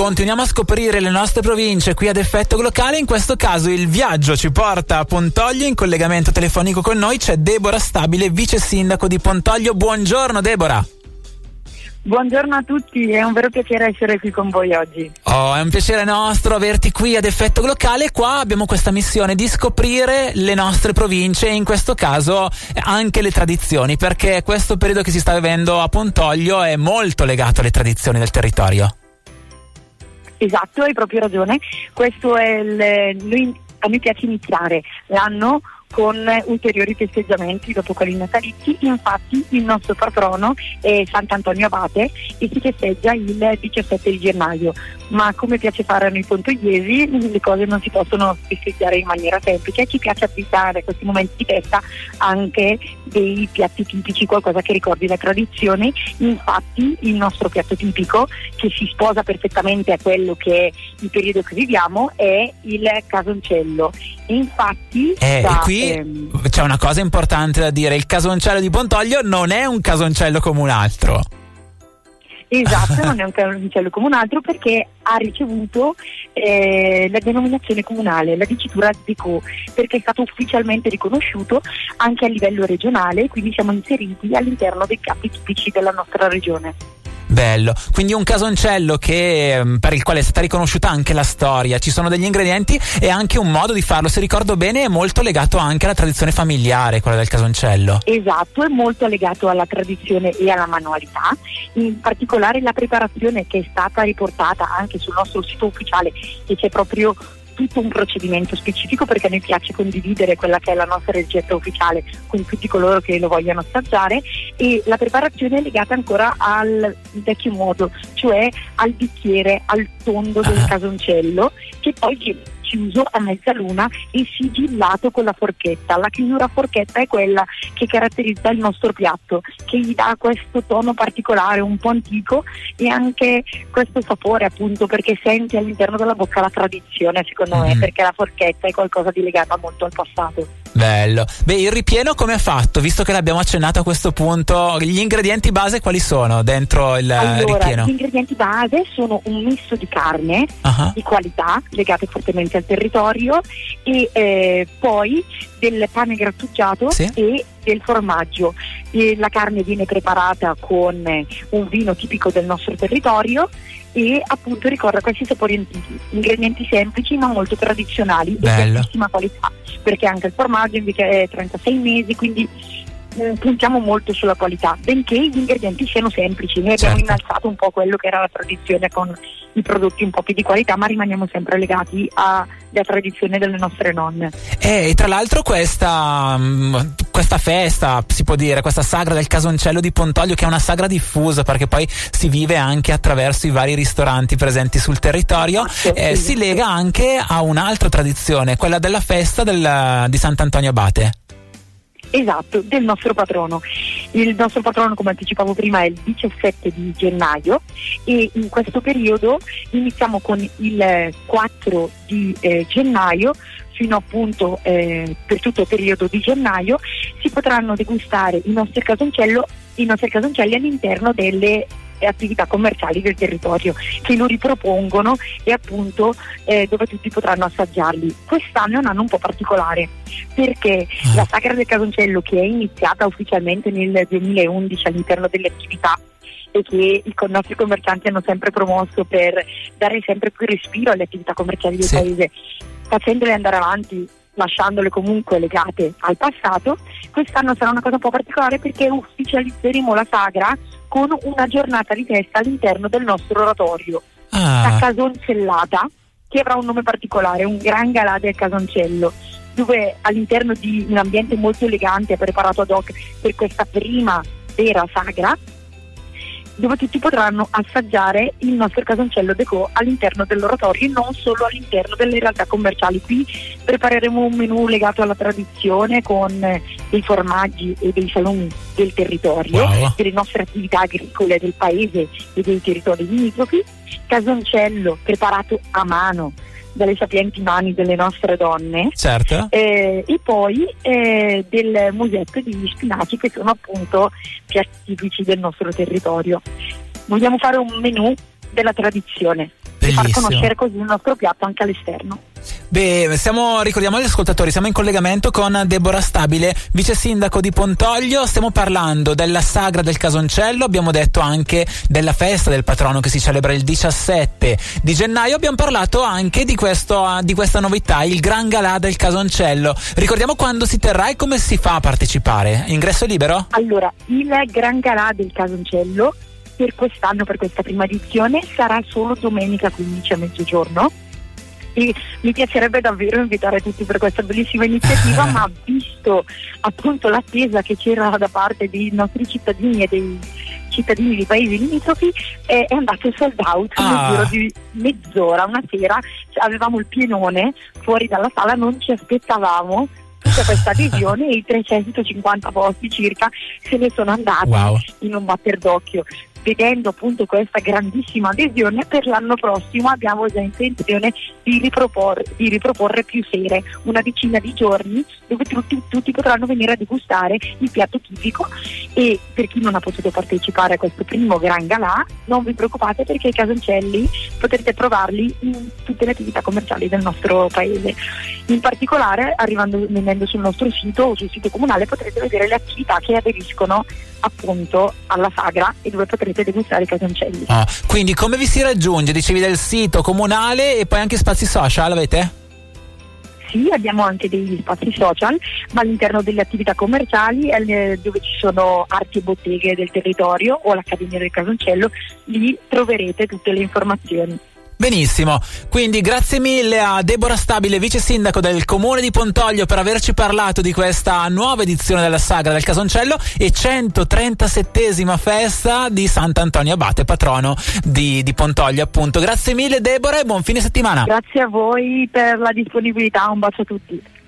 continuiamo a scoprire le nostre province qui ad effetto locale. In questo caso il viaggio ci porta a Pontoglio. In collegamento telefonico con noi c'è Deborah Stabile, vice sindaco di Pontoglio. Buongiorno Deborah. Buongiorno a tutti, è un vero piacere essere qui con voi oggi. Oh, è un piacere nostro averti qui ad effetto locale. Qua abbiamo questa missione di scoprire le nostre province e in questo caso anche le tradizioni, perché questo periodo che si sta vivendo a Pontoglio è molto legato alle tradizioni del territorio. Esatto, hai proprio ragione. Questo è il, lui, a me piace iniziare l'anno con ulteriori festeggiamenti dopo quelli natalizi. Infatti il nostro patrono è Sant'Antonio Abate e si festeggia il 17 di gennaio. Ma come piace fare a noi pontogliesi, le cose non si possono festeggiare in maniera semplice. Ci piace abitare questi momenti di festa anche dei piatti tipici, qualcosa che ricordi la tradizione. Infatti il nostro piatto tipico, che si sposa perfettamente a quello che è il periodo che viviamo, è il casoncello. Infatti, eh, da, qui ehm, c'è una cosa importante da dire: il casoncello di Pontoglio non è un casoncello come un altro. Esatto, non è un casoncello come un altro perché ha ricevuto eh, la denominazione comunale, la dicitura DECO, perché è stato ufficialmente riconosciuto anche a livello regionale, quindi siamo inseriti all'interno dei capi tipici della nostra regione. Bello, quindi un casoncello che, mm, per il quale è stata riconosciuta anche la storia, ci sono degli ingredienti e anche un modo di farlo, se ricordo bene è molto legato anche alla tradizione familiare, quella del casoncello. Esatto, è molto legato alla tradizione e alla manualità, in particolare la preparazione che è stata riportata anche sul nostro sito ufficiale e c'è proprio tutto un procedimento specifico perché a noi piace condividere quella che è la nostra ricetta ufficiale con tutti coloro che lo vogliono assaggiare e la preparazione è legata ancora al vecchio modo, cioè al bicchiere, al tondo del ah. casoncello che poi chiuso a mezzaluna e sigillato con la forchetta. La chiusura a forchetta è quella che caratterizza il nostro piatto, che gli dà questo tono particolare, un po' antico e anche questo sapore appunto perché senti all'interno della bocca la tradizione secondo mm. me, perché la forchetta è qualcosa di legato molto al passato. Bello. Beh, il ripieno come è fatto? Visto che l'abbiamo accennato a questo punto, gli ingredienti base quali sono dentro il allora, ripieno? Gli ingredienti base sono un misto di carne uh-huh. di qualità, legate fortemente al territorio, e eh, poi del pane grattugiato sì. e del formaggio. E la carne viene preparata con un vino tipico del nostro territorio e appunto ricorda questi sapori antichi, ingredienti semplici ma molto tradizionali Bello. di altissima qualità, perché anche il formaggio invece è 36 mesi, quindi eh, puntiamo molto sulla qualità, benché gli ingredienti siano semplici. Noi abbiamo certo. innalzato un po' quello che era la tradizione con i prodotti un po' più di qualità, ma rimaniamo sempre legati alla tradizione delle nostre nonne. E tra l'altro questa, mm, questa festa, si può dire, questa sagra del casoncello di Pontoglio, che è una sagra diffusa perché poi si vive anche attraverso i vari ristoranti presenti sul territorio, eh, si lega anche a un'altra tradizione, quella della festa del, di Sant'Antonio Abate. Esatto, del nostro patrono. Il nostro patrono, come anticipavo prima, è il 17 di gennaio e in questo periodo iniziamo con il 4 di eh, gennaio fino appunto eh, per tutto il periodo di gennaio si potranno degustare i nostri casoncelli, i nostri casoncelli all'interno delle attività commerciali del territorio che lo ripropongono e appunto eh, dove tutti potranno assaggiarli. Quest'anno è un anno un po' particolare perché ah. la Sagra del Casoncello che è iniziata ufficialmente nel 2011 all'interno delle attività e che i nostri commercianti hanno sempre promosso per dare sempre più respiro alle attività commerciali del sì. paese, facendole andare avanti lasciandole comunque legate al passato, quest'anno sarà una cosa un po' particolare perché ufficializzeremo la sagra con una giornata di festa all'interno del nostro oratorio. Ah. La casoncellata, che avrà un nome particolare, un gran galà del casoncello, dove all'interno di un ambiente molto elegante preparato ad hoc per questa prima vera sagra, dove tutti potranno assaggiare il nostro casoncello deco all'interno dell'oratorio e non solo all'interno delle realtà commerciali. Qui prepareremo un menù legato alla tradizione con dei formaggi e dei salumi del territorio, wow. delle nostre attività agricole del paese e dei territori limitrofi, casoncello preparato a mano dalle sapienti mani delle nostre donne certo. eh, e poi eh, del musetto di spinaci che sono appunto piatti tipici del nostro territorio. Vogliamo fare un menù della tradizione. Bellissimo. e far conoscere così il nostro piatto anche all'esterno. Beh, siamo, ricordiamo agli ascoltatori, siamo in collegamento con Deborah Stabile, vice sindaco di Pontoglio. Stiamo parlando della sagra del Casoncello, abbiamo detto anche della festa del patrono che si celebra il 17 di gennaio. Abbiamo parlato anche di, questo, di questa novità, il Gran Galà del Casoncello. Ricordiamo quando si terrà e come si fa a partecipare. Ingresso libero? Allora, il Gran Galà del Casoncello per quest'anno, per questa prima edizione, sarà solo domenica 15 a mezzogiorno e mi piacerebbe davvero invitare tutti per questa bellissima iniziativa, ma visto appunto l'attesa che c'era da parte dei nostri cittadini e dei cittadini di paesi limitrofi è, è andato sold out ah. nel giro di mezz'ora, una sera cioè, avevamo il pienone fuori dalla sala, non ci aspettavamo tutta questa adesione e i 350 posti circa se ne sono andati wow. in un batter d'occhio vedendo appunto questa grandissima adesione per l'anno prossimo abbiamo già intenzione di riproporre, di riproporre più sere, una decina di giorni dove tutti, tutti, potranno venire a degustare il piatto tipico e per chi non ha potuto partecipare a questo primo gran galà non vi preoccupate perché i casoncelli potrete provarli in tutte le attività commerciali del nostro paese. In particolare arrivando venendo sul nostro sito o sul sito comunale potrete vedere le attività che aderiscono appunto alla sagra e dove potrete degustare i casoncelli. Ah, quindi come vi si raggiunge? Dicevi del sito comunale e poi anche spazi social avete? Sì, abbiamo anche degli spazi social, ma all'interno delle attività commerciali eh, dove ci sono arti e botteghe del territorio o l'Accademia del Casoncello, lì troverete tutte le informazioni. Benissimo, quindi grazie mille a Deborah Stabile, vice sindaco del comune di Pontoglio per averci parlato di questa nuova edizione della sagra del Casoncello e 137esima festa di Sant'Antonio Abate, patrono di, di Pontoglio appunto. Grazie mille Deborah e buon fine settimana. Grazie a voi per la disponibilità, un bacio a tutti.